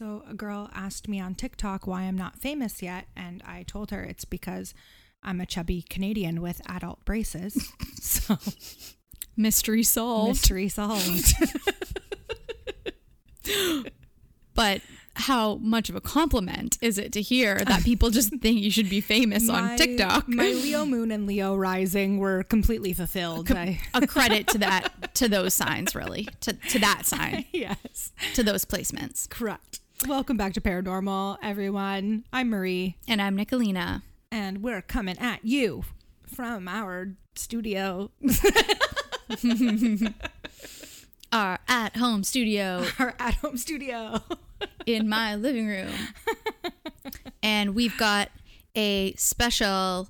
So a girl asked me on TikTok why I'm not famous yet, and I told her it's because I'm a chubby Canadian with adult braces. so Mystery solved. mystery solved. But how much of a compliment is it to hear that people just think you should be famous on TikTok? My Leo Moon and Leo Rising were completely fulfilled. I, a credit to that to those signs really to, to that sign yes, to those placements correct. Welcome back to Paranormal, everyone. I'm Marie, and i'm nicolina. And we're coming at you from our studio, our at-home studio. Our at-home studio. in my living room. And we've got a special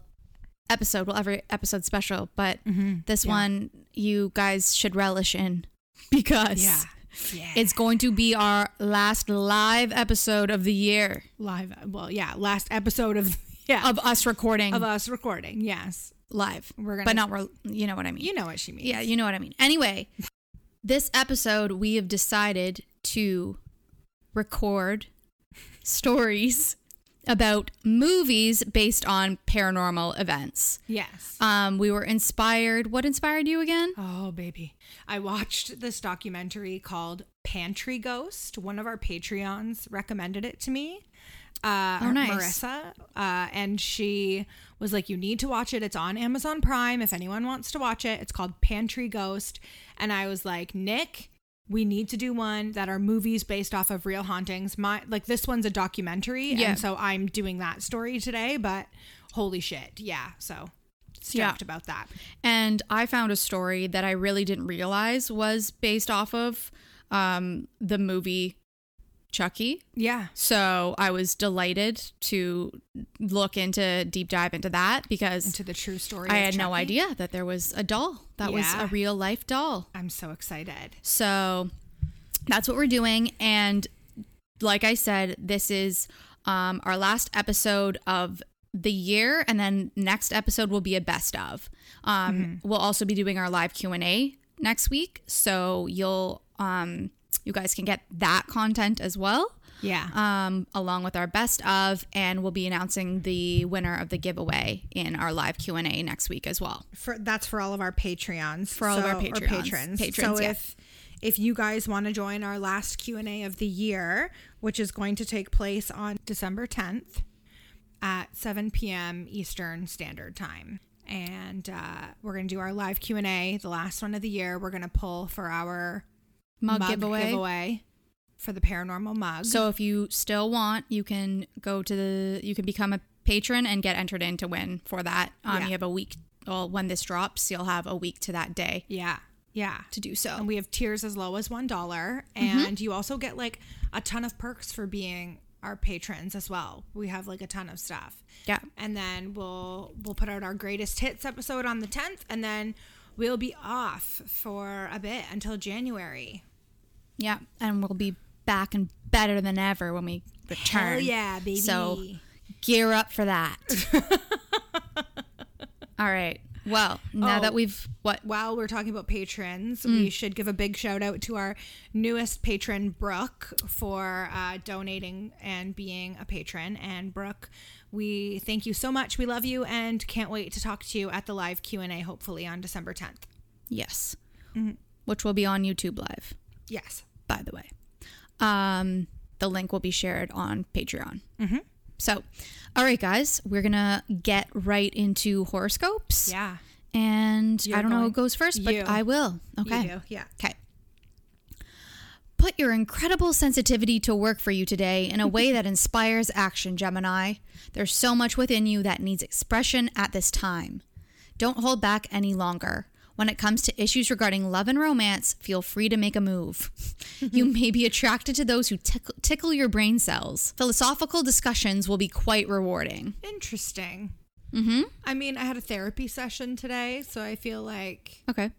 episode. Well every episode special but mm-hmm. this Yeah. one you guys should relish in because yeah, yeah. it's going to be our last live episode of the year live. Well, yeah, last episode of yeah of us recording of us recording. Yes, live we're gonna. but not re- you know what i mean You know what she means. Yeah, you know what I mean. Anyway, this episode we have decided to record stories about movies based on paranormal events. Yes. Um, we were inspired. What inspired you again? Oh, baby. I watched this documentary called Pantry Ghost. One of our Patreons recommended it to me. Uh, Oh, nice. Marissa. Uh, and she was like, You need to watch it. It's on Amazon Prime if anyone wants to watch it. It's called Pantry Ghost. And I was like, Nick, we need to do one that are movies based off of real hauntings. My like this one's a documentary, Yeah. and so I'm doing that story today. But holy shit, yeah! So stoked Yeah. about that. And I found a story that I really didn't realize was based off of um, the movie Chucky. Yeah, So I was delighted to look into deep dive into that because into the true story. I had no idea that there was a doll that was a real life doll. I'm so excited. So that's what we're doing. And like I said, this is um, our last episode of the year, and then next episode will be a best of. Um, We'll also be doing our live Q and A next week, so you'll um, you guys can get that content as well. Yeah. Um, along with our best of, and we'll be announcing the winner of the giveaway in our live Q and A next week as well. for that's for all of our Patreons. For all of our Patreons. patrons. Patrons, so yeah. if if you guys want to join our last Q and A of the year, which is going to take place on December 10th at 7 p.m. Eastern Standard Time. And uh, we're going to do our live Q&A, the last one of the year. We're going to pull for our Mug, giveaway. giveaway for the paranormal mug. So if you still want, you can go to the you can become a patron and get entered in to win for that. Um, Yeah. you have a week. Well, when this drops, you'll have a week to that day yeah. Yeah. to do so. And we have tiers as low as one dollar, and you also get like a ton of perks for being our patrons as well. We have like a ton of stuff, yeah, and then we'll we'll put out our greatest hits episode on the tenth, and then we'll be off for a bit until January. Yeah, and we'll be back and better than ever when we return. Hell yeah, baby! So gear up for that. All right. Well, now Oh. that we've what while we're talking about patrons, we should give a big shout out to our newest patron, Brooke, for uh, donating and being a patron. And Brooke, we thank you so much. We love you and can't wait to talk to you at the live Q and A, hopefully on December tenth. yes, Mm-hmm. which will be on YouTube Live, Yes. By the way. Um, the link will be shared on Patreon. Mm-hmm. So, all right, guys, we're gonna get right into horoscopes. Yeah. And You're I don't know who goes first, but You. I will. Okay. Yeah. Okay. Put your incredible sensitivity to work for you today in a way that inspires action, Gemini. There's so much within you that needs expression at this time. Don't hold back any longer. When it comes to issues regarding love and romance, feel free to make a move. you may be attracted to those who tickle, tickle your brain cells. Philosophical discussions will be quite rewarding. Interesting. Mm-hmm. I mean, I had a therapy session today, so I feel like Okay.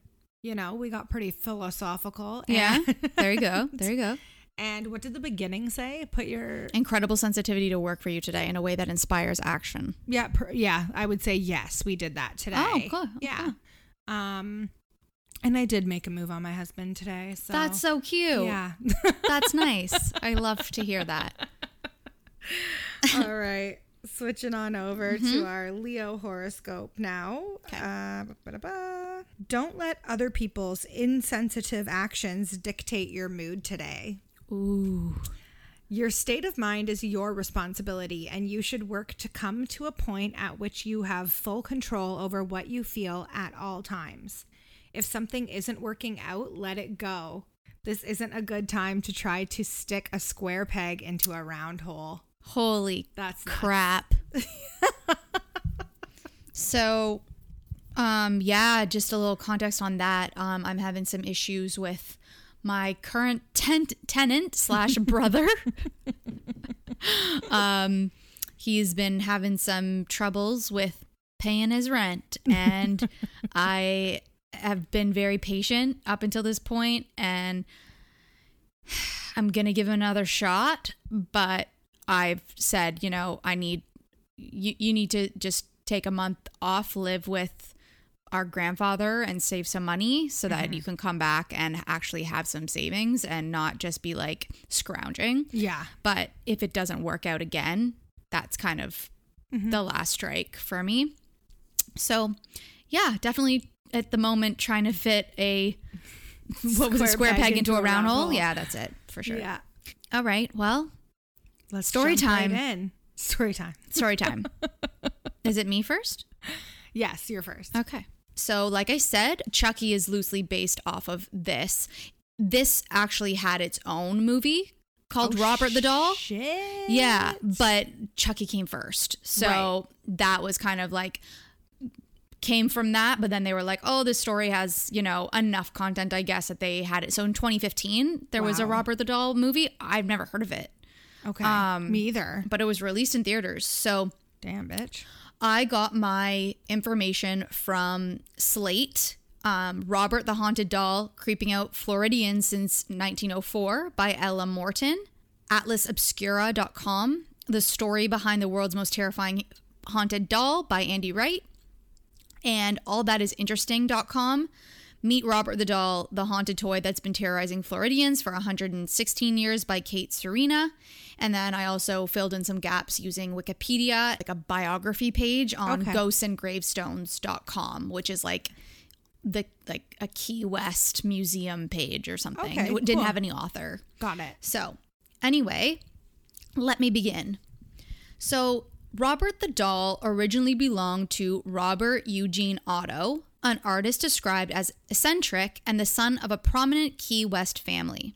you know we got pretty philosophical. Yeah. There you go. There you go. and what did the beginning say? Put your Incredible sensitivity to work for you today in a way that inspires action. Yeah, per, yeah, I would say yes. We did that today. Oh, cool. Yeah. Um, And I did make a move on my husband today. So That's so cute. yeah. That's nice. I love to hear that. All right. Switching on over to our Leo horoscope now. Uh. Don't let other people's insensitive actions dictate your mood today. Ooh. Your state of mind is your responsibility, and you should work to come to a point at which you have full control over what you feel at all times. If something isn't working out, let it go. This isn't a good time to try to stick a square peg into a round hole. Holy That's crap. so, um, yeah, just a little context on that. Um, I'm having some issues with my current tent tenant slash brother. um, he's been having some troubles with paying his rent, and I have been very patient up until this point, and I'm gonna give him another shot, but I've said, you know, I need you you need to just take a month off, live with our grandfather and save some money so that mm-hmm. you can come back and actually have some savings and not just be like scrounging. Yeah. But if it doesn't work out again, that's kind of mm-hmm. the last strike for me. So, yeah, definitely at the moment trying to fit a what was a square peg, into, a round, hole. Yeah, that's it for sure. Yeah. All right. Well, Let's Story jump right time. in. Story time. story time. Is it me first? Yes, you're first. Okay. So, like I said, Chucky is loosely based off of this. This actually had its own movie called Robert the Doll. Shit. Yeah, but Chucky came first. So that was kind of like came from that, but then they were like, "Oh, this story has, you know, enough content, I guess that they had it." So in 2015, there was a Robert the Doll movie. I've never heard of it, Okay. Um, Me either. but it was released in theaters. So Damn, bitch. I got my information from Slate. Um, Robert the Haunted Doll, Creeping Out Floridian Since 1904 by Ella Morton. AtlasObscura.com, The Story Behind the World's Most Terrifying Haunted Doll by Andy Wright. And AllThatIsInteresting.com. Meet Robert the Doll, the haunted toy that's been terrorizing Floridians for 116 years by Kate Serena. And then I also filled in some gaps using Wikipedia, like a biography page on Okay. ghostsandgravestones.com, which is like the like a Key West museum page or something. Okay, it didn't cool. have any author. Got it. So, anyway, let me begin. So, Robert the Doll originally belonged to Robert Eugene Otto, an artist described as eccentric and the son of a prominent Key West family.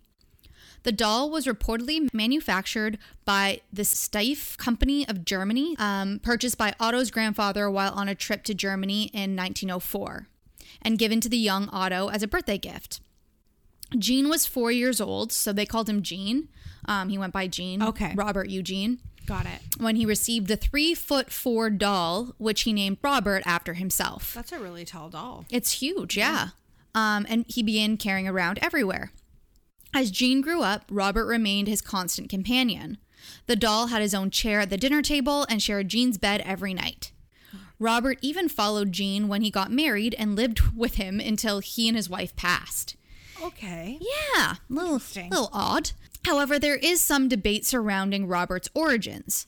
The doll was reportedly manufactured by the Steiff Company of Germany, um, purchased by Otto's grandfather while on a trip to Germany in 1904, and given to the young Otto as a birthday gift. Gene was four years old, so they called him Gene. Um, he went by Gene. Okay. Robert Eugene. Got it. When he received the three foot four doll, which he named Robert after himself. That's a really tall doll. It's huge, yeah. Um, and he began carrying around everywhere. As Gene grew up, Robert remained his constant companion. The doll had his own chair at the dinner table and shared Gene's bed every night. Robert even followed Gene when he got married and lived with him until he and his wife passed. Okay. Yeah, a little, little odd. However, there is some debate surrounding Robert's origins.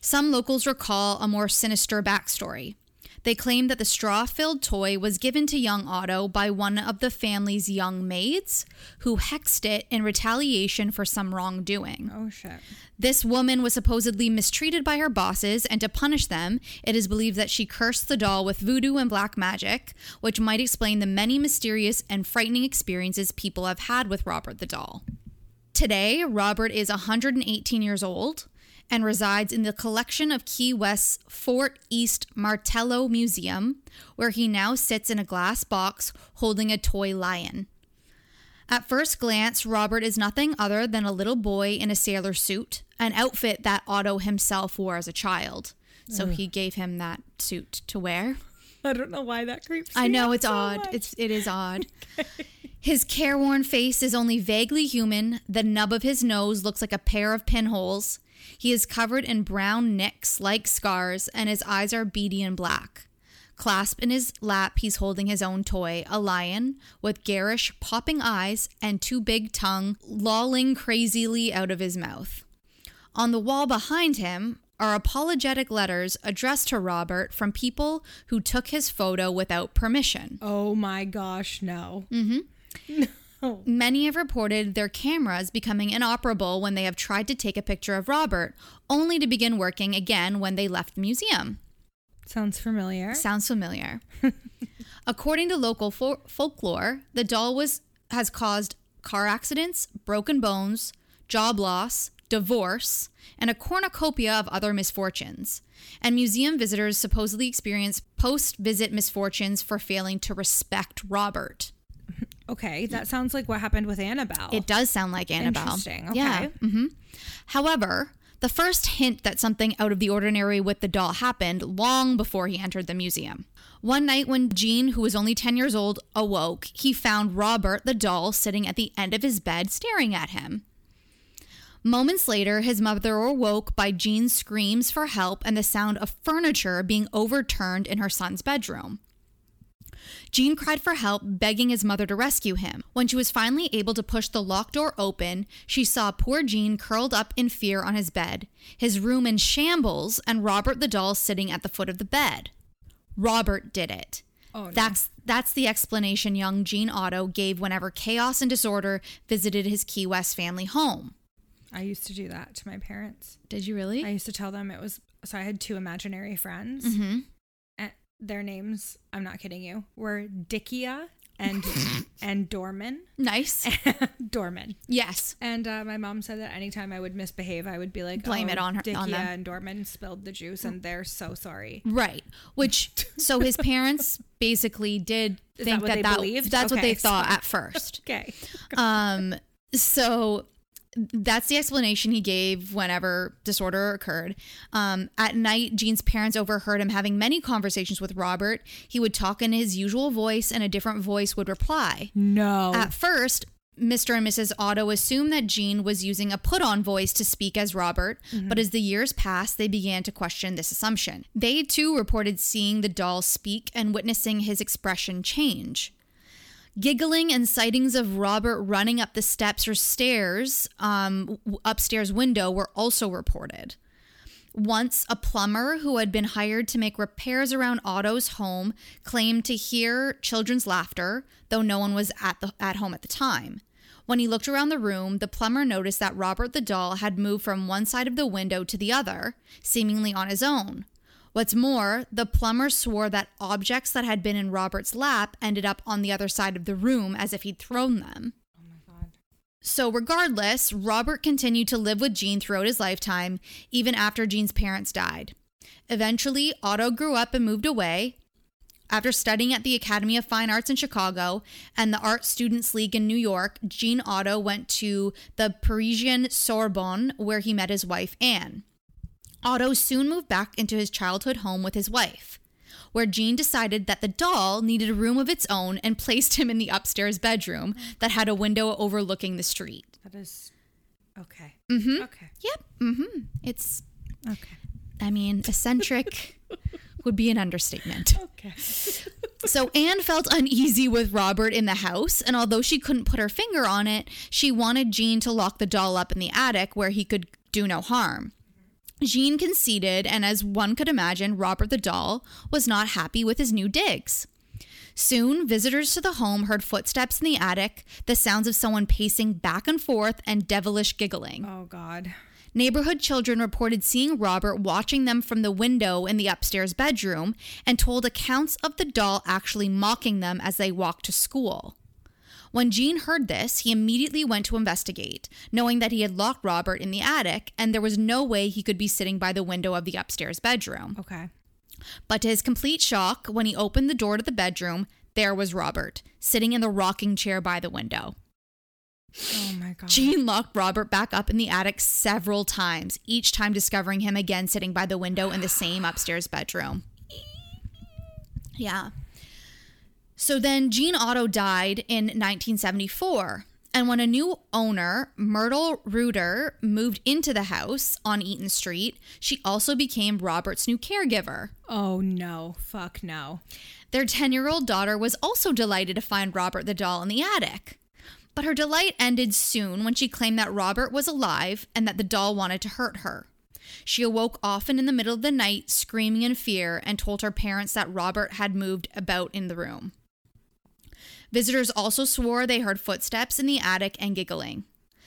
Some locals recall a more sinister backstory. They claim that the straw filled toy was given to young Otto by one of the family's young maids, who hexed it in retaliation for some wrongdoing. Oh shit. This woman was supposedly mistreated by her bosses, and to punish them, it is believed that she cursed the doll with voodoo and black magic, which might explain the many mysterious and frightening experiences people have had with Robert the doll. Today, Robert is 118 years old and resides in the collection of Key West's Fort East Martello Museum, where he now sits in a glass box holding a toy lion. At first glance, Robert is nothing other than a little boy in a sailor suit, an outfit that Otto himself wore as a child. So he gave him that suit to wear. I don't know why that creeps. I know it's so odd. much. It's it is odd. His careworn face is only vaguely human. The nub of his nose looks like a pair of pinholes. He is covered in brown nicks like scars, and his eyes are beady and black. Clasped in his lap, he's holding his own toy, a lion with garish, popping eyes and too big tongue lolling crazily out of his mouth. On the wall behind him are apologetic letters addressed to Robert from people who took his photo without permission. Oh my gosh, no. Mm-hmm. Many have reported their cameras becoming inoperable when they have tried to take a picture of Robert, only to begin working again when they left the museum. Sounds familiar. Sounds familiar. According to local fol- folklore, the doll was has caused car accidents, broken bones, job loss, divorce, and a cornucopia of other misfortunes. And museum visitors supposedly experience post-visit misfortunes for failing to respect Robert. Okay, that sounds like what happened with Annabelle. It does sound like Annabelle. Interesting, Yeah. okay. hmm However, the first hint that something out of the ordinary with the doll happened long before he entered the museum. One night when Gene, who was only 10 years old, awoke, he found Robert the doll sitting at the end of his bed staring at him. Moments later, his mother awoke by Gene's screams for help and the sound of furniture being overturned in her son's bedroom. Gene cried for help, begging his mother to rescue him. When she was finally able to push the locked door open, she saw poor Gene curled up in fear on his bed, his room in shambles, and Robert the doll sitting at the foot of the bed. Robert did it. Oh, no. That's that's the explanation young Gene Otto gave whenever chaos and disorder visited his Key West family home. I used to do that to my parents. Did you really? I used to tell them it was so I had two imaginary friends. mm-hmm. Their names, I'm not kidding you, were Dickia and and Dorman. Nice. Dorman. yes. And uh, my mom said that anytime I would misbehave, I would be like, Blame oh, it on her- Dickia on them." and Dorman spilled the juice, and they're so sorry. Right. Which so his parents basically did Is think that that, that that's what they thought at first. Okay. Um so that's the explanation he gave whenever disorder occurred. Um, at night, Gene's parents overheard him having many conversations with Robert. He would talk in his usual voice, and a different voice would reply. No. At first, Mr. and Mrs. Otto assumed that Gene was using a put on voice to speak as Robert, but as the years passed, they began to question this assumption. They too reported seeing the doll speak and witnessing his expression change. Giggling and sightings of Robert running up the steps or stairs, um, upstairs window, were also reported. Once, a plumber who had been hired to make repairs around Otto's home claimed to hear children's laughter, though no one was at, the, at home at the time. When he looked around the room, the plumber noticed that Robert the doll had moved from one side of the window to the other, seemingly on his own. What's more, the plumber swore that objects that had been in Robert's lap ended up on the other side of the room as if he'd thrown them. oh my god. So, regardless, Robert continued to live with Gene throughout his lifetime, even after Gene's parents died. Eventually, Otto grew up and moved away. After studying at the Academy of Fine Arts in Chicago and the Art Students League in New York, Gene Otto went to the Parisian Sorbonne, where he met his wife, Anne. Otto soon moved back into his childhood home with his wife, where Gene decided that the doll needed a room of its own and placed him in the upstairs bedroom that had a window overlooking the street. That is okay. Mm-hmm. Okay. Yep. Mm-hmm. It's, Okay. I mean, eccentric would be an understatement. Okay. So Anne felt uneasy with Robert in the house, and although she couldn't put her finger on it, she wanted Gene to lock the doll up in the attic where he could do no harm. Gene conceded, and as one could imagine, Robert the doll was not happy with his new digs. Soon, visitors to the home heard footsteps in the attic, the sounds of someone pacing back and forth, and devilish giggling. Oh god. Neighborhood children reported seeing Robert watching them from the window in the upstairs bedroom and told accounts of the doll actually mocking them as they walked to school. When Gene heard this, he immediately went to investigate, knowing that he had locked Robert in the attic and there was no way he could be sitting by the window of the upstairs bedroom. Okay. But to his complete shock, when he opened the door to the bedroom, there was Robert, sitting in the rocking chair by the window. Oh my god. Gene locked Robert back up in the attic several times, each time discovering him again sitting by the window in the same upstairs bedroom. Yeah. So then Gene Otto died in 1974. And when a new owner, Myrtle Reuter, moved into the house on Eaton Street, she also became Robert's new caregiver. Oh no. Fuck no. Their 10 year old daughter was also delighted to find Robert the doll in the attic. But her delight ended soon when she claimed that Robert was alive and that the doll wanted to hurt her. She awoke often in the middle of the night, screaming in fear, and told her parents that Robert had moved about in the room. Visitors also swore they heard footsteps in the attic and giggling.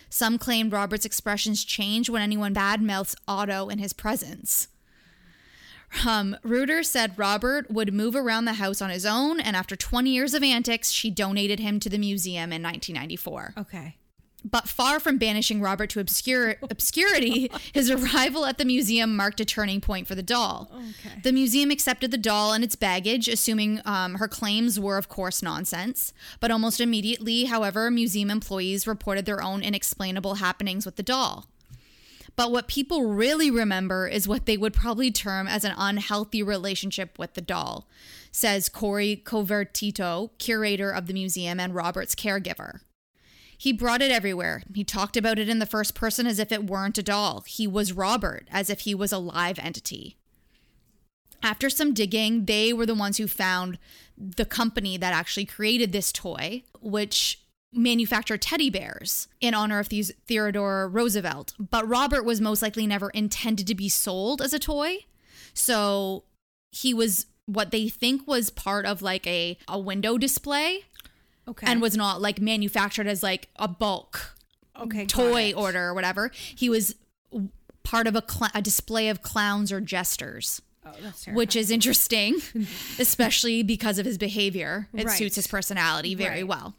Some claimed Robert's expressions changed when anyone badmouths Otto in his presence. Um, Reuter said Robert would move around the house on his own, and after 20 years of antics, she donated him to the museum in 1994. Okay. But far from banishing Robert to obscure, obscurity, his arrival at the museum marked a turning point for the doll. Okay. The museum accepted the doll and its baggage, assuming um, her claims were, of course, nonsense. But almost immediately, however, museum employees reported their own inexplainable happenings with the doll. But what people really remember is what they would probably term as an unhealthy relationship with the doll, says Corey Convertito, curator of the museum and Robert's caregiver. He brought it everywhere. He talked about it in the first person as if it weren't a doll. He was Robert, as if he was a live entity. After some digging, they were the ones who found the company that actually created this toy, which manufactured teddy bears in honor of Theodore Roosevelt. But Robert was most likely never intended to be sold as a toy. So he was what they think was part of like a, a window display Okay. and was not like manufactured as like a bulk okay. toy order or whatever. He was part of a, cl- a display of clowns or jesters, Oh, that's which is interesting, especially because of his behavior. It Right. suits his personality very Right. well.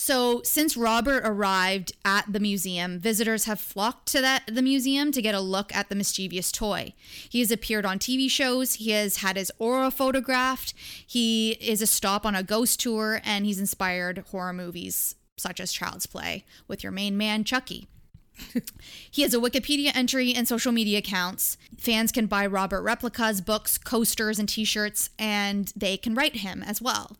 So, since Robert arrived at the museum, visitors have flocked to that the museum to get a look at the mischievous toy. He has appeared on TV shows, he has had his aura photographed, he is a stop on a ghost tour, and he's inspired horror movies such as Child's Play with your main man Chucky. He has a Wikipedia entry and social media accounts. Fans can buy Robert replicas, books, coasters, and t shirts, and they can write him as well.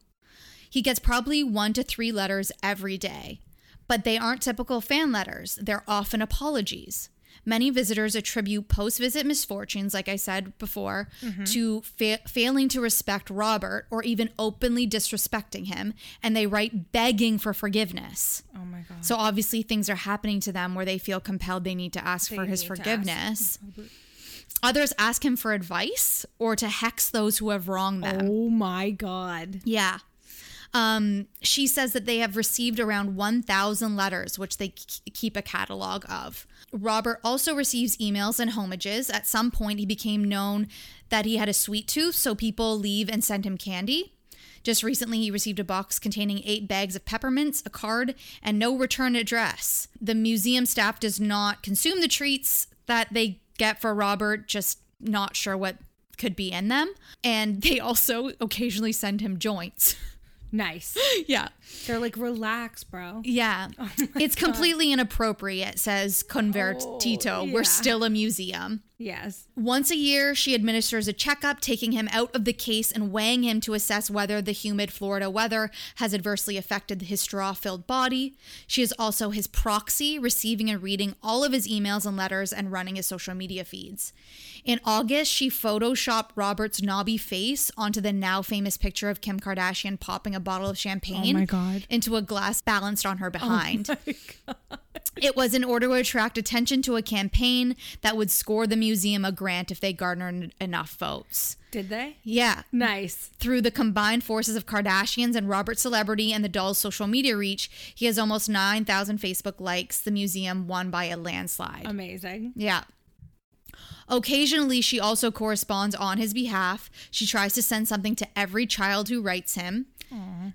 He gets probably one to three letters every day, but they aren't typical fan letters. They're often apologies. Many visitors attribute post visit misfortunes, like I said before, mm-hmm. to fa- failing to respect Robert or even openly disrespecting him, and they write begging for forgiveness. Oh my god. So obviously things are happening to them where they feel compelled they need to ask for his need to ask. forgiveness. Others ask him for advice or to hex those who have wronged them. Oh my god. Yeah. Um, she says that they have received around 1,000 letters, which they keep a catalog of. Robert also receives emails and homages. At some point, he became known that he had a sweet tooth, so people leave and send him candy. Just recently, he received a box containing eight bags of peppermints, a card, and no return address. The museum staff does not consume the treats that they get for Robert, just not sure what could be in them. And they also occasionally send him joints. Nice. yeah. They're like, relax, bro. Yeah. Oh it's completely inappropriate, says Convertito. Oh, We're still a museum. Yes. Once a year, she administers a checkup, taking him out of the case and weighing him to assess whether the humid Florida weather has adversely affected his straw filled body. She is also his proxy, receiving and reading all of his emails and letters and running his social media feeds. In August, she photoshopped Robert's knobby face onto the now famous picture of Kim Kardashian popping a bottle of champagne Oh my God. into a glass balanced on her oh behind. My God. It was in order to attract attention to a campaign that would score the museum a grant if they garnered enough votes. Did they? Yeah. Nice. Through the combined forces of Kardashians and Robert's celebrity and the doll's social media reach, he has almost 9,000 Facebook likes. The museum won by a landslide. Amazing. Yeah. Occasionally, she also corresponds on his behalf. She tries to send something to every child who writes him.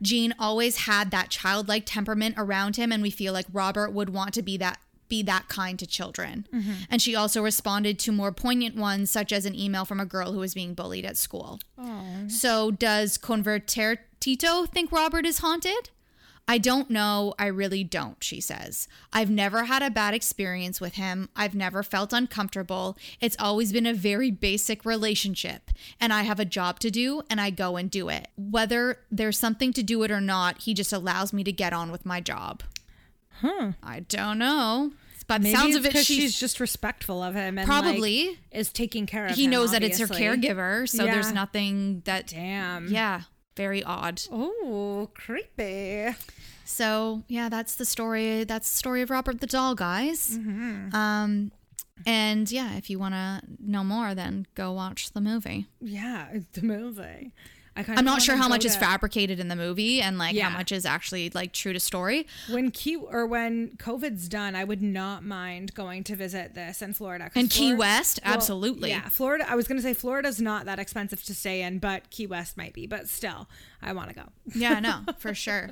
Gene always had that childlike temperament around him, and we feel like Robert would want to be that be that kind to children. Mm-hmm. And she also responded to more poignant ones, such as an email from a girl who was being bullied at school. So, does Convertito think Robert is haunted? I don't know. I really don't, she says. I've never had a bad experience with him. I've never felt uncomfortable. It's always been a very basic relationship, and I have a job to do, and I go and do it. Whether there's something to do it or not, he just allows me to get on with my job. Huh. I don't know. By the Maybe sounds of it, she's, she's just respectful of him and like, probably. is taking care of him. he him, knows that it's her caregiver, so there's nothing that. Damn. Yeah, very odd. Oh, creepy. So yeah, that's the story. That's the story of Robert the Doll, guys. Um, and yeah, if you want to know more, then go watch the movie. Yeah, the movie. I of not sure how much is fabricated in the movie and like Yeah. how much is actually like true to story. When Key or when COVID's done, I would not mind going to visit this in Florida. And Key Flor- West, well, absolutely. Yeah, Florida. I was gonna say Florida's not that expensive to stay in, but Key West might be. But still, I want to go. Yeah, no, for sure.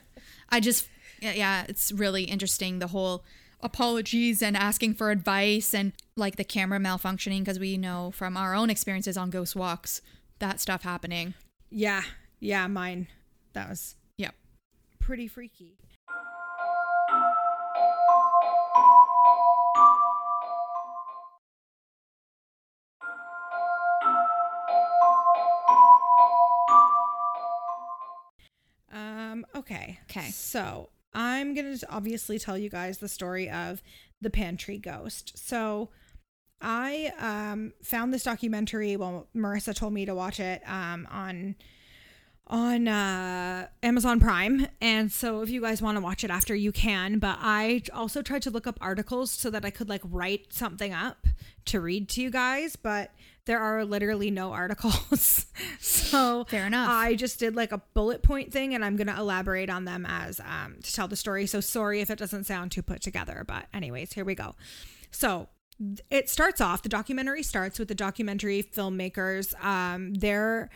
I just, yeah, yeah, it's really interesting the whole apologies and asking for advice and like the camera malfunctioning because we know from our own experiences on ghost walks that stuff happening. Yeah, yeah, mine. That was Yep. pretty freaky. Um, okay. Okay. So I'm going to obviously tell you guys the story of the pantry ghost. So I um, found this documentary. Well, Marissa told me to watch it um, on on uh, Amazon Prime. And so if you guys want to watch it after, you can. But I also tried to look up articles so that I could like write something up to read to you guys. But there are literally no articles. so Fair enough. I just did like a bullet point thing and I'm going to elaborate on them as um, to tell the story. So sorry if it doesn't sound too put together. But, anyways, here we go. So it starts off the documentary starts with the documentary filmmakers um they're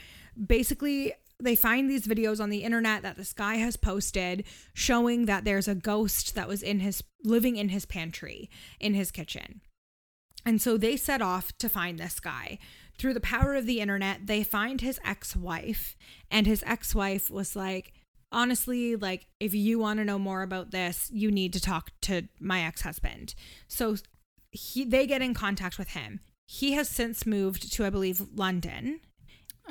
basically they find these videos on the internet that this guy has posted showing that there's a ghost that was in his living in his pantry in his kitchen and so they set off to find this guy. Through the power of the internet, they find his ex wife. And his ex wife was like, honestly, like, if you want to know more about this, you need to talk to my ex husband. So he, they get in contact with him. He has since moved to, I believe, London.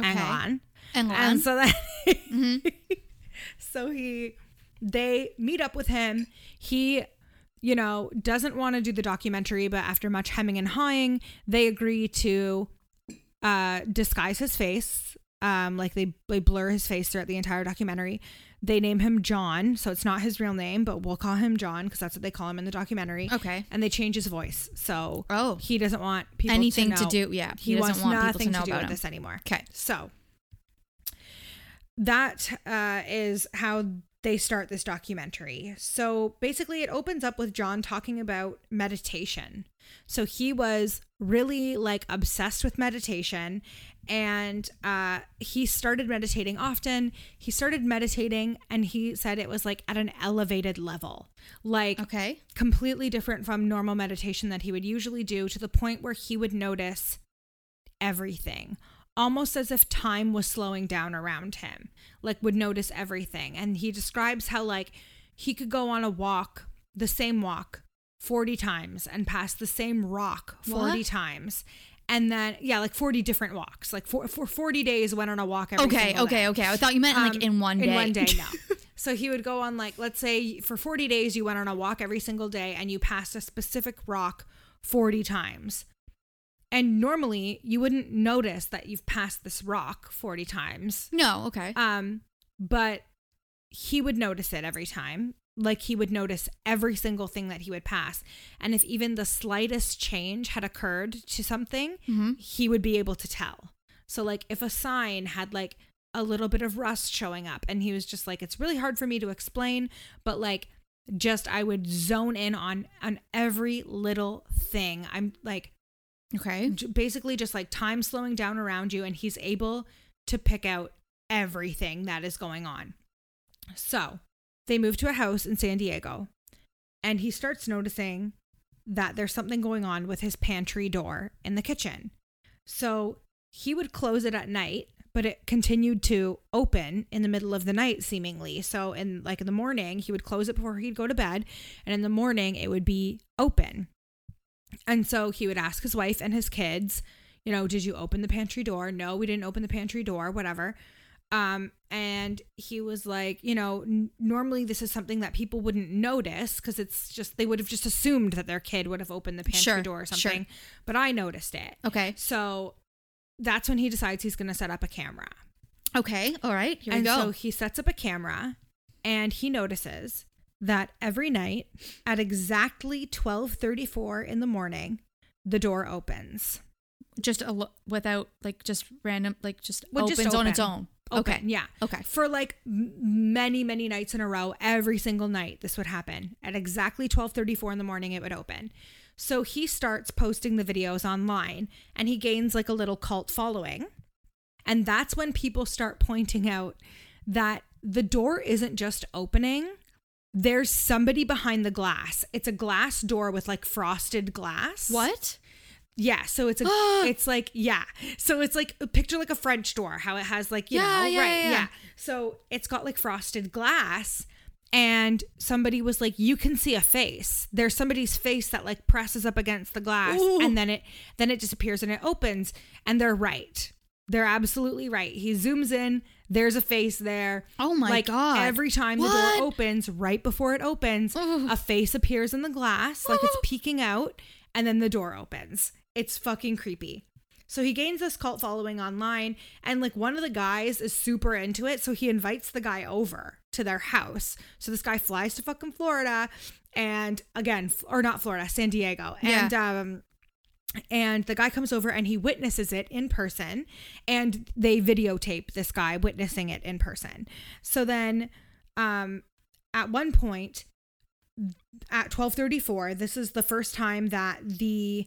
Hang Okay. on. And And so that Mhm. so he they meet up with him. He you know, doesn't want to do the documentary, but after much hemming and hawing, they agree to uh disguise his face. Um like they they blur his face throughout the entire documentary. They name him John, so it's not his real name, but we'll call him John because that's what they call him in the documentary. Okay. And they change his voice. So Oh. he doesn't want people Anything to, to do- yeah, He, he doesn't wants want people to nothing know do about with him. this anymore. Okay. So that uh, is how they start this documentary. So basically, it opens up with John talking about meditation. So he was really like obsessed with meditation and uh, he started meditating often. He started meditating and he said it was like at an elevated level, like Okay. completely different from normal meditation that he would usually do to the point where he would notice everything almost as if time was slowing down around him like would notice everything and he describes how like he could go on a walk the same walk 40 times and pass the same rock 40 What? times and then yeah like 40 different walks like for, for 40 days went on a walk every Okay. Okay. day. Okay. I thought you meant like Um, in one day. In one day, no. so he would go on like, let's say for 40 days you went on a walk every single day and you passed a specific rock 40 times. And normally you wouldn't notice that you've passed this rock 40 times. no. Okay. Um, but he would notice it every time. Like he would notice every single thing that he would pass. And if even the slightest change had occurred to something, Mhm. he would be able to tell. So like if a sign had like a little bit of rust showing up and he was just like it's really hard for me to explain, but like just I would zone in on on every little thing. I'm like Okay. j- basically just like time slowing down around you and he's able to pick out everything that is going on. So, they move to a house in San Diego and he starts noticing that there's something going on with his pantry door in the kitchen. So, he would close it at night, but it continued to open in the middle of the night seemingly. So, in like in the morning, he would close it before he'd go to bed, and in the morning it would be open. And so he would ask his wife and his kids, you know, did you open the pantry door? No, we didn't open the pantry door, whatever. Um, and he was like, you know, n- normally this is something that people wouldn't notice because it's just they would have just assumed that their kid would have opened the pantry Sure, door or sure. something. But I noticed it. Okay. So that's when he decides he's going to set up a camera. Okay. All right. Here and we go. so he sets up a camera and he notices that every night at exactly 12:34 in the morning, the door opens. just a lo- without like just random like just Well, opens just on its own. Open, Okay. yeah. Okay. For like many many nights in a row, every single night this would happen. At exactly 12:34 in the morning it would open. So he starts posting the videos online and he gains like a little cult following. And that's when people start pointing out that the door isn't just opening. There's somebody behind the glass. It's a glass door with like frosted glass. What? Yeah, so it's a it's like yeah. So it's like a picture like a French door, how it has like, you Yeah, know, yeah, right, yeah, yeah. So it's got like frosted glass and somebody was like you can see a face. There's somebody's face that like presses up against the glass Ooh. and then it then it disappears and it opens and they're right. They're absolutely right. He zooms in, there's a face there. Oh my like God. Every time the door opens, right before it opens, Ugh. a face appears in the glass, like it's peeking out, and then the door opens. It's fucking creepy. So he gains this cult following online, and like one of the guys is super into it. So he invites the guy over to their house. So this guy flies to fucking Florida, and again, or not Florida, San Diego, Yeah. and um, and the guy comes over and he witnesses it in person and they videotape this guy witnessing it in person so then um at one point at 1234 this is the first time that the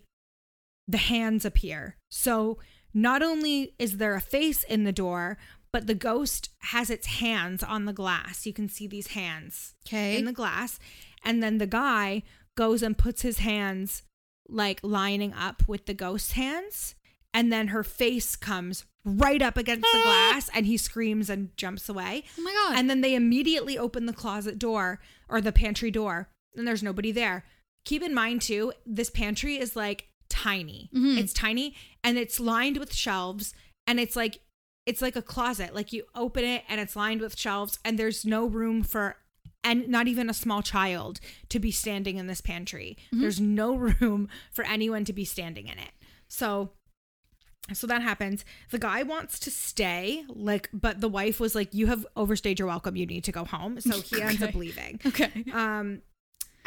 the hands appear. So not only is there a face in the door but the ghost has its hands on the glass. You can see these hands Okay. in the glass. And then the guy goes and puts his hands like lining up with the ghost's hands. And then her face comes right up against the ah! glass and he screams and jumps away. Oh my god. and then they immediately open the closet door or the pantry door and there's nobody there. Keep in mind too this pantry is like tiny Mhm. it's tiny and it's lined with shelves and it's like it's like a closet like you open it and it's lined with shelves and there's no room for and not even a small child to be standing in this pantry there's no room for anyone to be standing in it so so that happens. The guy wants to stay, like, but the wife was like, "You have overstayed your welcome. You need to go home." So he ends up leaving. okay. Um,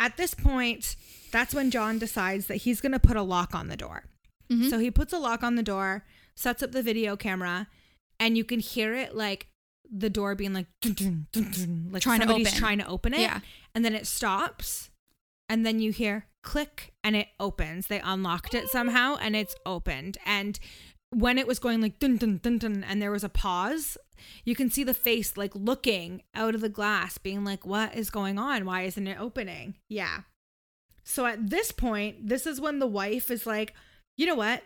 at this point, that's when John decides that he's going to put a lock on the door. Mhm. So he puts a lock on the door, sets up the video camera, and you can hear it like the door being like, dun, dun, dun, like Trying to somebody's open. trying to open it. Yeah. And then it stops, and then you hear click, and it opens. They unlocked it somehow, and it's opened. And when it was going like dun dun dun dun, and there was a pause, you can see the face like looking out of the glass, being like, "What is going on? Why isn't it opening?" Yeah. So at this point, this is when the wife is like, "You know what?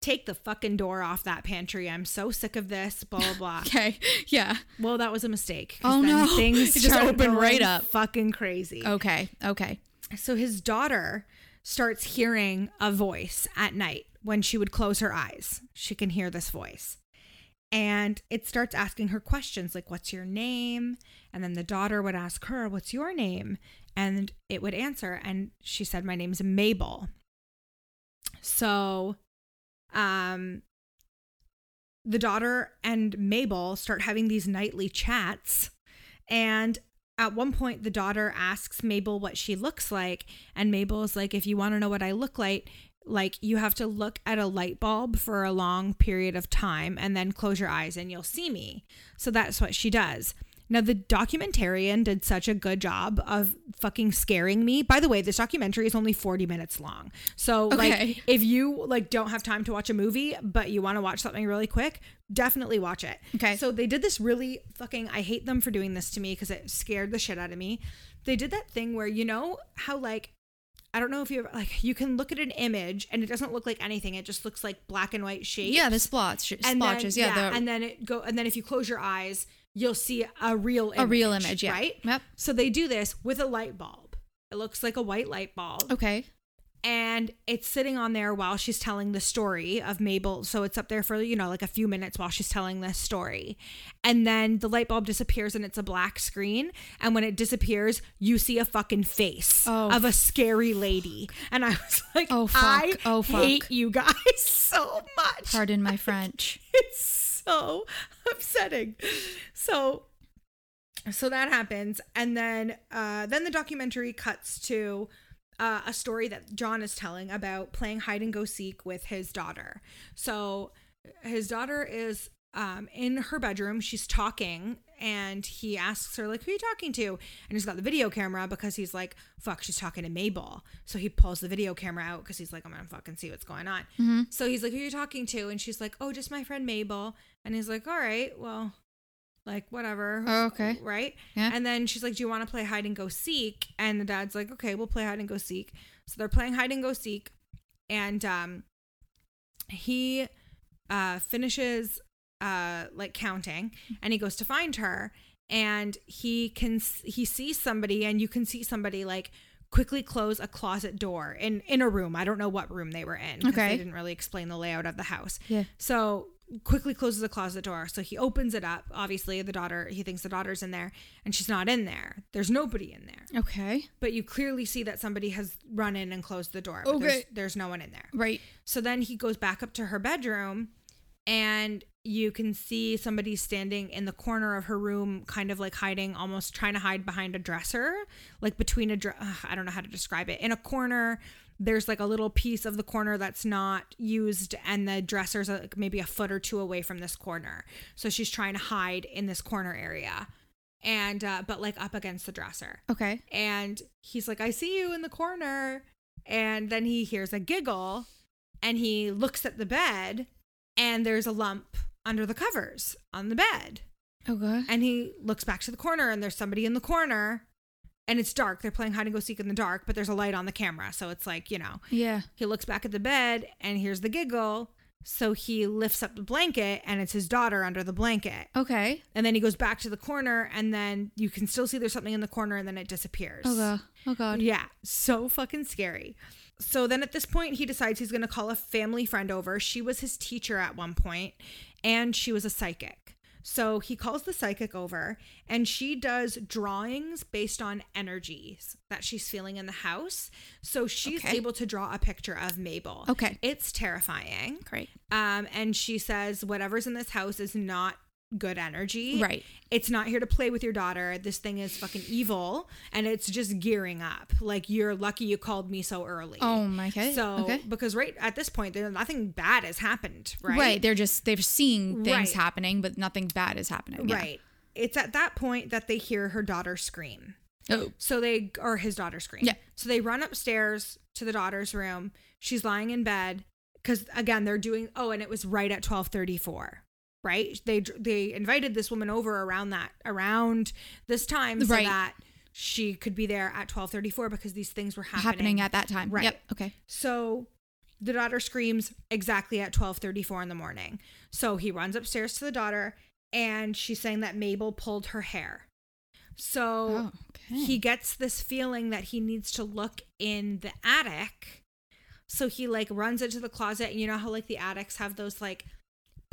Take the fucking door off that pantry. I'm so sick of this." Blah blah blah. Okay. Yeah. Well, that was a mistake. Oh, no. Things It just opened right up. Fucking crazy. Okay. Okay. So his daughter starts hearing a voice at night when she would close her eyes. She can hear this voice. And it starts asking her questions like, What's your name? And then the daughter would ask her, What's your name? And it would answer. And she said, My name's Mabel. So, um, the daughter and Mabel start having these nightly chats. And at one point, the daughter asks Mabel what she looks like. And Mabel is like, if you want to know what I look like, like you have to look at a light bulb for a long period of time and then close your eyes and you'll see me. So that's what she does. Now, the documentarian did such a good job of fucking scaring me. By the way, this documentary is only 40 minutes long. So, Okay. like, if you like don't have time to watch a movie, but you want to watch something really quick, definitely watch it. Okay. So they did this really fucking I hate them for doing this to me because it scared the shit out of me. They did that thing where you know how like I don't know if you like you can look at an image and it doesn't look like anything. It just looks like black and white shapes. Yeah. The spots. splotches. then, yeah. the, and then it go and then if you close your eyes, you'll see a real image, a real image. Yeah. right? Yep. So they do this with a light bulb. It looks like a white light bulb Okay. And it's sitting on there while she's telling the story of Mabel. So it's up there for, you know, like a few minutes while she's telling this story. And then the light bulb disappears and it's a black screen. And when it disappears, you see a fucking face Oh. of a scary lady. And I was like, Oh, fuck. I Oh, fuck. hate you guys so much. Pardon my French. It's so upsetting. So so that happens and then uh then the documentary cuts to uh, a story that John is telling about playing hide and go seek with his daughter. So his daughter is um, in her bedroom. She's talking, and he asks her like, "Who are you talking to?" And he's got the video camera because he's like, "Fuck, she's talking to Mabel." So he pulls the video camera out because he's like, "I'm gonna fucking see what's going on." So he's like, "Who are you talking to?" And she's like, "Oh, just my friend Mabel." And he's like, "All right, well." Like whatever. Oh, okay. Right? Yeah. And then she's like, Do you want to play hide and go seek? And the dad's like, Okay, we'll play hide and go seek. So they're playing hide and go seek. And um he uh finishes uh like counting and he goes to find her and he can he sees somebody and you can see somebody like quickly close a closet door in in a room. I don't know what room they were in Okay. they didn't really explain the layout of the house. Yeah. So quickly closes the closet door. So he opens it up. Obviously, the daughter, he thinks the daughter's in there and she's not in there. There's nobody in there. Okay. But you clearly see that somebody has run in and closed the door. Okay. Oh, there's, there's no one in there. Right. So then he goes back up to her bedroom and you can see somebody standing in the corner of her room, kind of like hiding, almost trying to hide behind a dresser, like between a dre- ugh, I don't know how to describe it. In a corner, there's like a little piece of the corner that's not used, and the dresser's like maybe a foot or two away from this corner. So she's trying to hide in this corner area, and uh, but like up against the dresser Okay. and he's like, I see you in the corner. And then he hears a giggle and he looks at the bed and there's a lump under the covers on the bed. Okay. And he looks back to the corner and there's somebody in the corner and it's dark. They're playing hide and go seek in the dark, but there's a light on the camera. So it's like, you know, Yeah. he looks back at the bed and hears the giggle. So he lifts up the blanket and it's his daughter under the blanket. Okay. And then he goes back to the corner and then you can still see there's something in the corner and then it disappears. Oh god. Oh god. Yeah, so fucking scary. So then at this point, he decides he's going to call a family friend over. She was his teacher at one point, and she was a psychic. So he calls the psychic over, and she does drawings based on energies that she's feeling in the house. So she's Okay. able to draw a picture of Mabel. Okay. It's terrifying. Great. Um, and she says, whatever's in this house is not good energy. Right. It's not here to play with your daughter. This thing is fucking evil and it's just gearing up. Like you're lucky you called me so early. Oh my god. So okay. because right at this point there nothing bad has happened, right? Right. They're just they're seeing things Right. happening, but nothing bad is happening. Yeah. Right. It's at that point that they hear her daughter scream. Oh. So they or his daughter scream. Yeah. So they run upstairs to the daughter's room. She's lying in bed because again they're doing. Oh, and it was right at twelve thirty four. Right. They they invited this woman over around that around this time so Right. that she could be there at twelve thirty four because these things were happening. Happening at that time. Right. Yep. Okay. So the daughter screams exactly at 12:34 in the morning. So he runs upstairs to the daughter and she's saying that Mabel pulled her hair. So Oh, okay. he gets this feeling that he needs to look in the attic. So he like runs into the closet and you know how like the attics have those like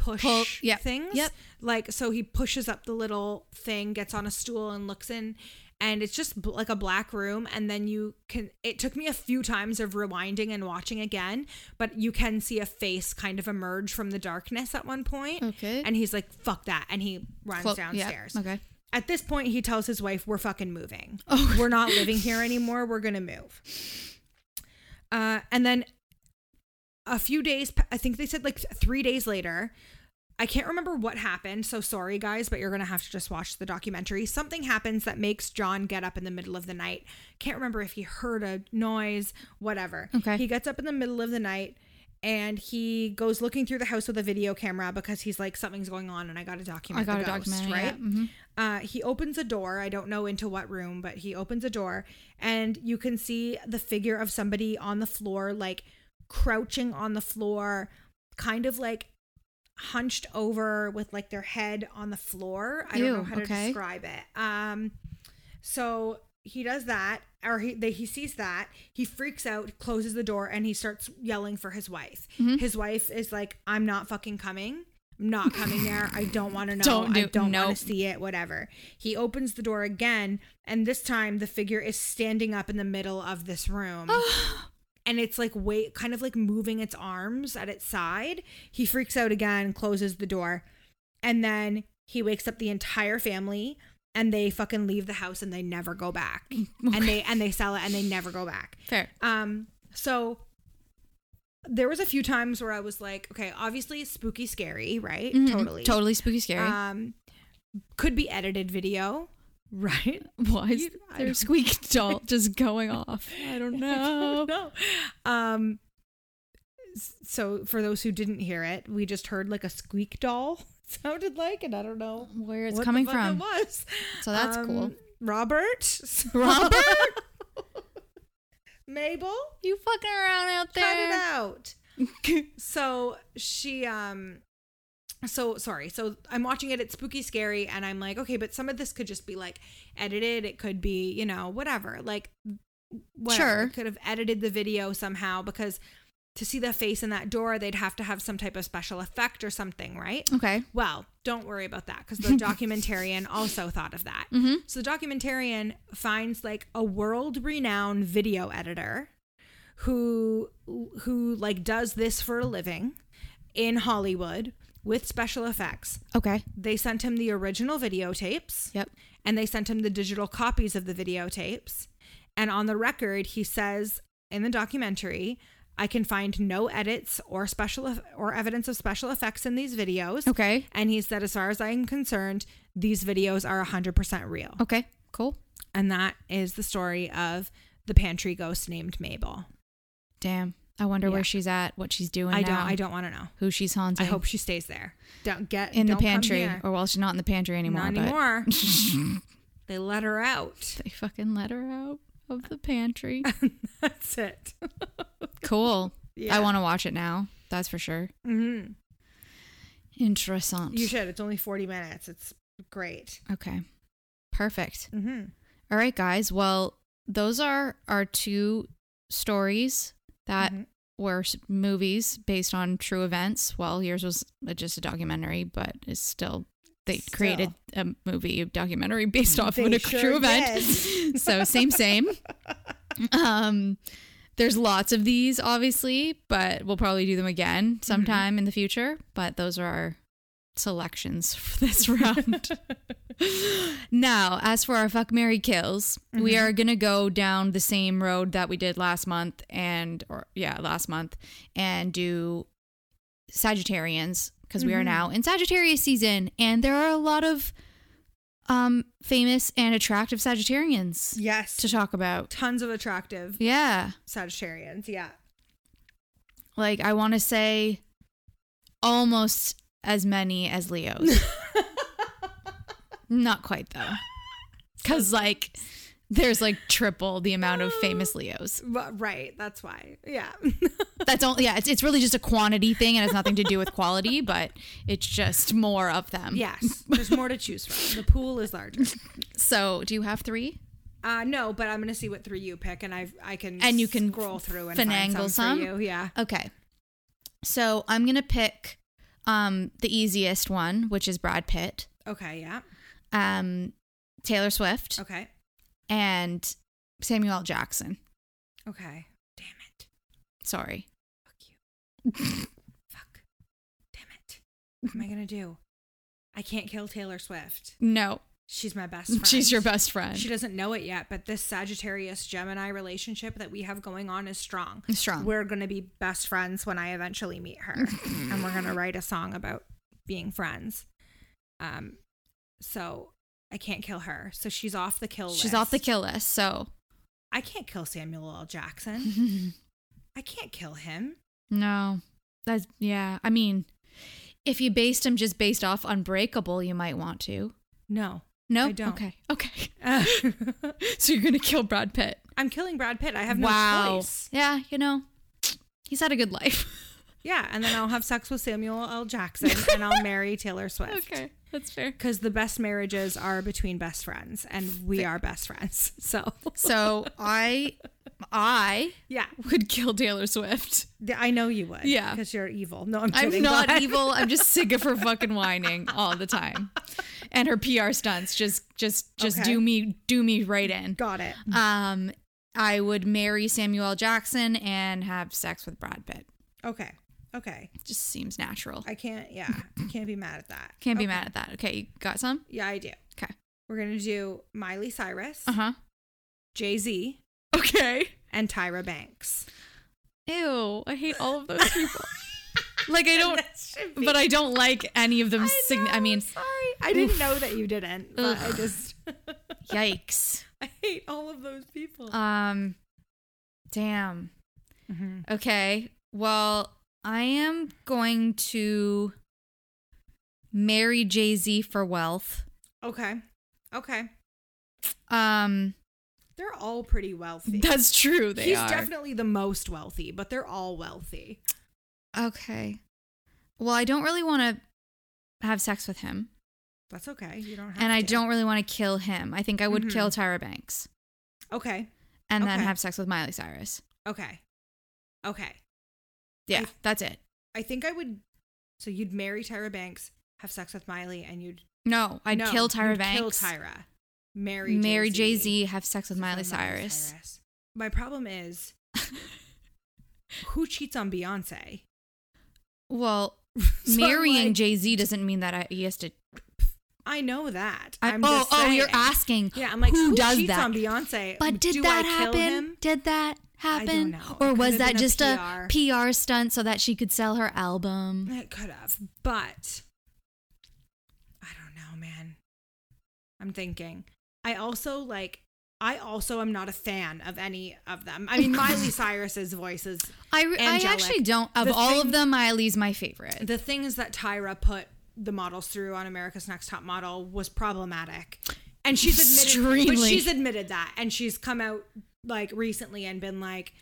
push Pull- yep, things? yep. Like so he pushes up the little thing, gets on a stool and looks in and it's just like a black room and then you can it took me a few times of rewinding and watching again but you can see a face kind of emerge from the darkness at one point Okay. and he's like fuck that and he runs Clo- downstairs Okay. at this point he tells his wife we're fucking moving Oh. we're not living here anymore we're gonna move uh and then a few days i think they said like three days later i can't remember what happened so sorry guys but you're gonna have to just watch the documentary something happens that makes john get up in the middle of the night can't remember if he heard a noise whatever Okay. he gets up in the middle of the night and he goes looking through the house with a video camera because he's like something's going on and i gotta document I got the a ghost, documentary. right Yeah. hmm uh, he opens a door. I don't know into what room, but he opens a door, and you can see the figure of somebody on the floor, like crouching on the floor, kind of like hunched over with like their head on the floor. I don't know Ew, how to okay. describe it. Um, so he does that, or he they, he sees that. He freaks out, closes the door, and he starts yelling for his wife. Mm-hmm. His wife is like, "I'm not fucking coming." I'm not coming there. I don't want to know. Don't I do- don't nope. want to see it. Whatever. He opens the door again, and this time the figure is standing up in the middle of this room. and it's like wait kind of like moving its arms at its side he freaks out again closes the door and then he wakes up the entire family and they fucking leave the house and they never go back and they and they sell it and they never go back Fair. um so there was a few times where i was like okay obviously spooky scary right Mhm. totally Totally spooky scary. um could be edited video right Why is you- their don't- squeak doll just going off? I don't know. no. Um so for those who didn't hear it, we just heard like a squeak doll sounded like, and I don't know Where it's coming from. It was. So that's Um, cool. Robert. Robert? Mabel. You fucking around out there. Cut it out. So she um so sorry. So I'm watching it It's Spooky Scary and I'm like, okay, but some of this could just be like edited. It could be, you know, whatever. Like whatever. Sure. Could have edited the video somehow because to see the face in that door, they'd have to have some type of special effect or something, right? Okay. Well, don't worry about that because the documentarian also thought of that. Mm-hmm. So the documentarian finds like a world-renowned video editor who who like does this for a living in Hollywood with special effects. Okay. They sent him the original videotapes Yep. and they sent him the digital copies of the videotapes. And on the record, he says in the documentary, I can find no edits or special or evidence of special effects in these videos. Okay. And he said, as far as I'm concerned, these videos are 100% real. Okay. Cool. And that is the story of the pantry ghost named Mabel. Damn. I wonder Yeah. where she's at, what she's doing I now, don't. I don't want to know. who she's haunting. I hope she stays there. Don't get in the don't come pantry, or well, she's not in the pantry anymore. Not anymore. they let her out. They fucking let her out of the pantry. That's it. cool. Yeah. I want to watch it now. That's for sure. hmm Interessant. You should. It's only 40 minutes. It's great. Okay. Perfect. hmm All right, guys. Well, those are our two stories that Mhm. Were movies based on true events. Well, yours was just a documentary, but it's still they Still. created a movie, a documentary based off They of a sure true event. so same, same. um, there's lots of these, obviously, but we'll probably do them again Mm-hmm. sometime in the future. But those are our selections for this round. Now, as for our fuck marry kills, we Mhm. are gonna go down the same road that we did last month and or yeah, last month and do Sagittarians because we are Mhm. now in Sagittarius season and there are a lot of um famous and attractive Sagittarians Yes. to talk about. Tons of attractive Yeah. Sagittarians. Yeah. Like I want to say almost as many as Leos. Not quite though. Cuz like there's like triple the amount of famous Leos. Right. That's why. Yeah. That's all yeah, it's it's really just a quantity thing and has nothing to do with quality, but it's just more of them. yes. There's more to choose from. The pool is larger. So, do you have 3? Uh, no, but I'm gonna see what three you pick, and I I can And you can scroll through and finagle find some, some? for you. Yeah. Okay. So, I'm going to pick um the easiest one, which is Brad Pitt, Okay. Yeah. Um Taylor Swift, Okay. and Samuel L. Jackson. Okay. Damn it. Sorry. Fuck you. Fuck. Damn it. What am I gonna do? I can't kill Taylor Swift. No. She's my best friend. She's your best friend. She doesn't know it yet, but this Sagittarius Gemini relationship that we have going on is strong. Strong. We're going to be best friends when I eventually meet her. and we're going to write a song about being friends. Um so I can't kill her. So she's off the kill list. She's off the kill list. So, I can't kill Samuel L. Jackson. I can't kill him. no. That's yeah. I mean, if you based him just based off Unbreakable, you might want to. No. No, I don't. Okay, okay. Uh, so you're gonna kill Brad Pitt? I'm killing Brad Pitt. I have no wow. choice. Yeah, you know, he's had a good life. Yeah, and then I'll have sex with Samuel L. Jackson and I'll marry Taylor Swift. Okay, that's fair. Because the best marriages are between best friends, and we are best friends. So, So I, I yeah, would kill Taylor Swift. I know you would. Yeah. Because you're evil. No, I'm I'm not ahead. evil. I'm just sick of her fucking whining all the time, and her PR stunts. Just, just, just Okay. do me, do me right in. Got it. Um, I would marry Samuel L. Jackson and have sex with Brad Pitt. Okay. Okay. Just seems natural. I can't, yeah, I can't be mad at that. Can't be Okay. mad at that. Okay, you got some? Yeah, I do. Okay. We're going to do Miley Cyrus, Uh huh. Jay Z, Okay. and Tyra Banks. Ew, I hate all of those people. like I don't, but I don't like any of them. sign- I mean, sorry. I didn't know that you didn't, but I just, yikes. I hate all of those people. Um, damn. Mhm. Okay. Well, I am going to marry Jay Z for wealth. Okay. Okay. Um, They're all pretty wealthy. that's true. They He's are. definitely the most wealthy, but they're all wealthy. okay. Well, I don't really want to have sex with him, That's okay. You don't have and I don't really want to kill him. I think I would Mhm. kill Tyra Banks Okay. and then have sex with Miley Cyrus. Okay. Okay. Yeah, I- that's it. I think I would. So you'd marry Tyra Banks, have sex with Miley, and you'd No, I'd no, kill Tyra Banks. Kill Tyra. Marry marry Jay Jay-Z. Have sex with Sex Miley with Cyrus. My problem is who cheats on Beyonce? Well, So marrying like, Jay Z doesn't mean that I, he has to. I know that. I, I'm oh, just oh, you're asking. Yeah, I'm like, who, who, does cheats that? on Beyonce? But did Do that happen? Did that happen? Or was that been a just a PR. PR stunt so that she could sell her album? It could have, but I don't know, man. I'm thinking. I also like. I also am not a fan of any of them. I mean, Miley Cyrus's voice is I, I actually don't. Of The all thing- of them, Miley's my favorite. the things that Tyra put the models through on America's Next Top Model was problematic. And she's admitted but she's admitted that and she's come out like recently and been like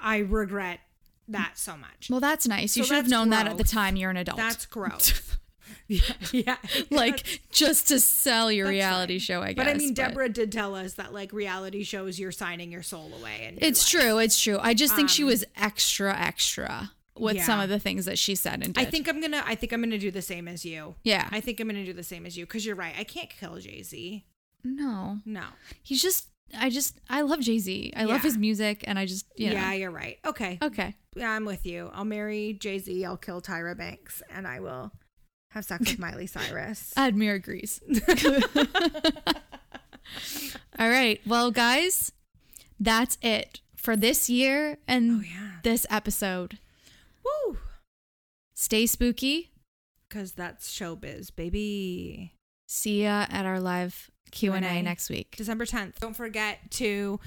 I regret that so much. Well, that's nice. You So should have known that at the time you're an adult. That's gross. yeah, yeah. like just to sell your reality show, I guess. But I mean, Deborah did tell us that like reality shows, you're signing your soul away. And It's life. true. It's true. I just think she Um, was extra, extra with some of the things that she said and did. I think I'm gonna. I think I'm gonna do the same as you. Yeah. I think I'm gonna do the same as you because you're right. I can't kill Jay Z. no, No. he's just. I just. I love Jay Z. I love his music, and I just. You know. Yeah, you're right. Okay. Okay. Yeah, I'm with you. I'll marry Jay Z. I'll kill Tyra Banks, and I will have sex with Miley Cyrus. Admir agrees. All right. Well, guys, that's it for this year and Oh, yeah. this episode. Woo! Stay spooky. Because that's showbiz, baby. See ya at our live Q and A Q&A. next week. December 10th. Don't forget to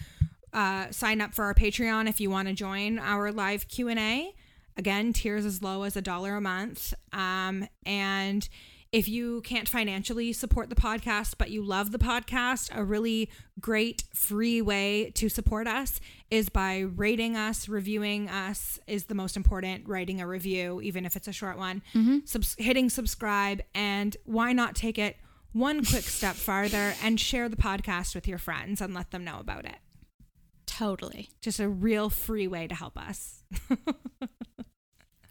uh, sign up for our Patreon if you want to join our live Q&A. Again, tiers as low as a dollar a month. Um, and if you can't financially support the podcast, but you love the podcast, a really great free way to support us is by rating us, reviewing us is the most important. Writing a review, even if it's a short one, Subs- hitting subscribe, and why not take it one quick step farther and share the podcast with your friends and let them know about it. Totally. Just a real free way to help us.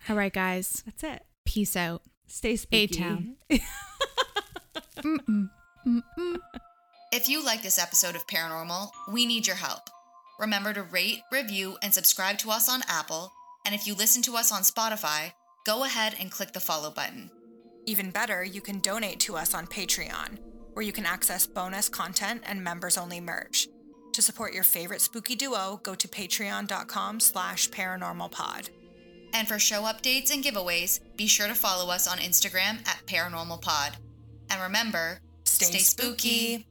All right, guys. That's it. Peace out. Stay spooky. A-Town. If you like this episode of Paranormal, we need your help. Remember to rate, review, and subscribe to us on Apple. And if you listen to us on Spotify, go ahead and click the follow button. Even better, you can donate to us on Patreon, where you can access bonus content and members-only merch. To support your favorite spooky duo, go to patreon.com slash paranormalpod. And for show updates and giveaways, be sure to follow us on Instagram at paranormalpod. And remember, Stay stay spooky. spooky.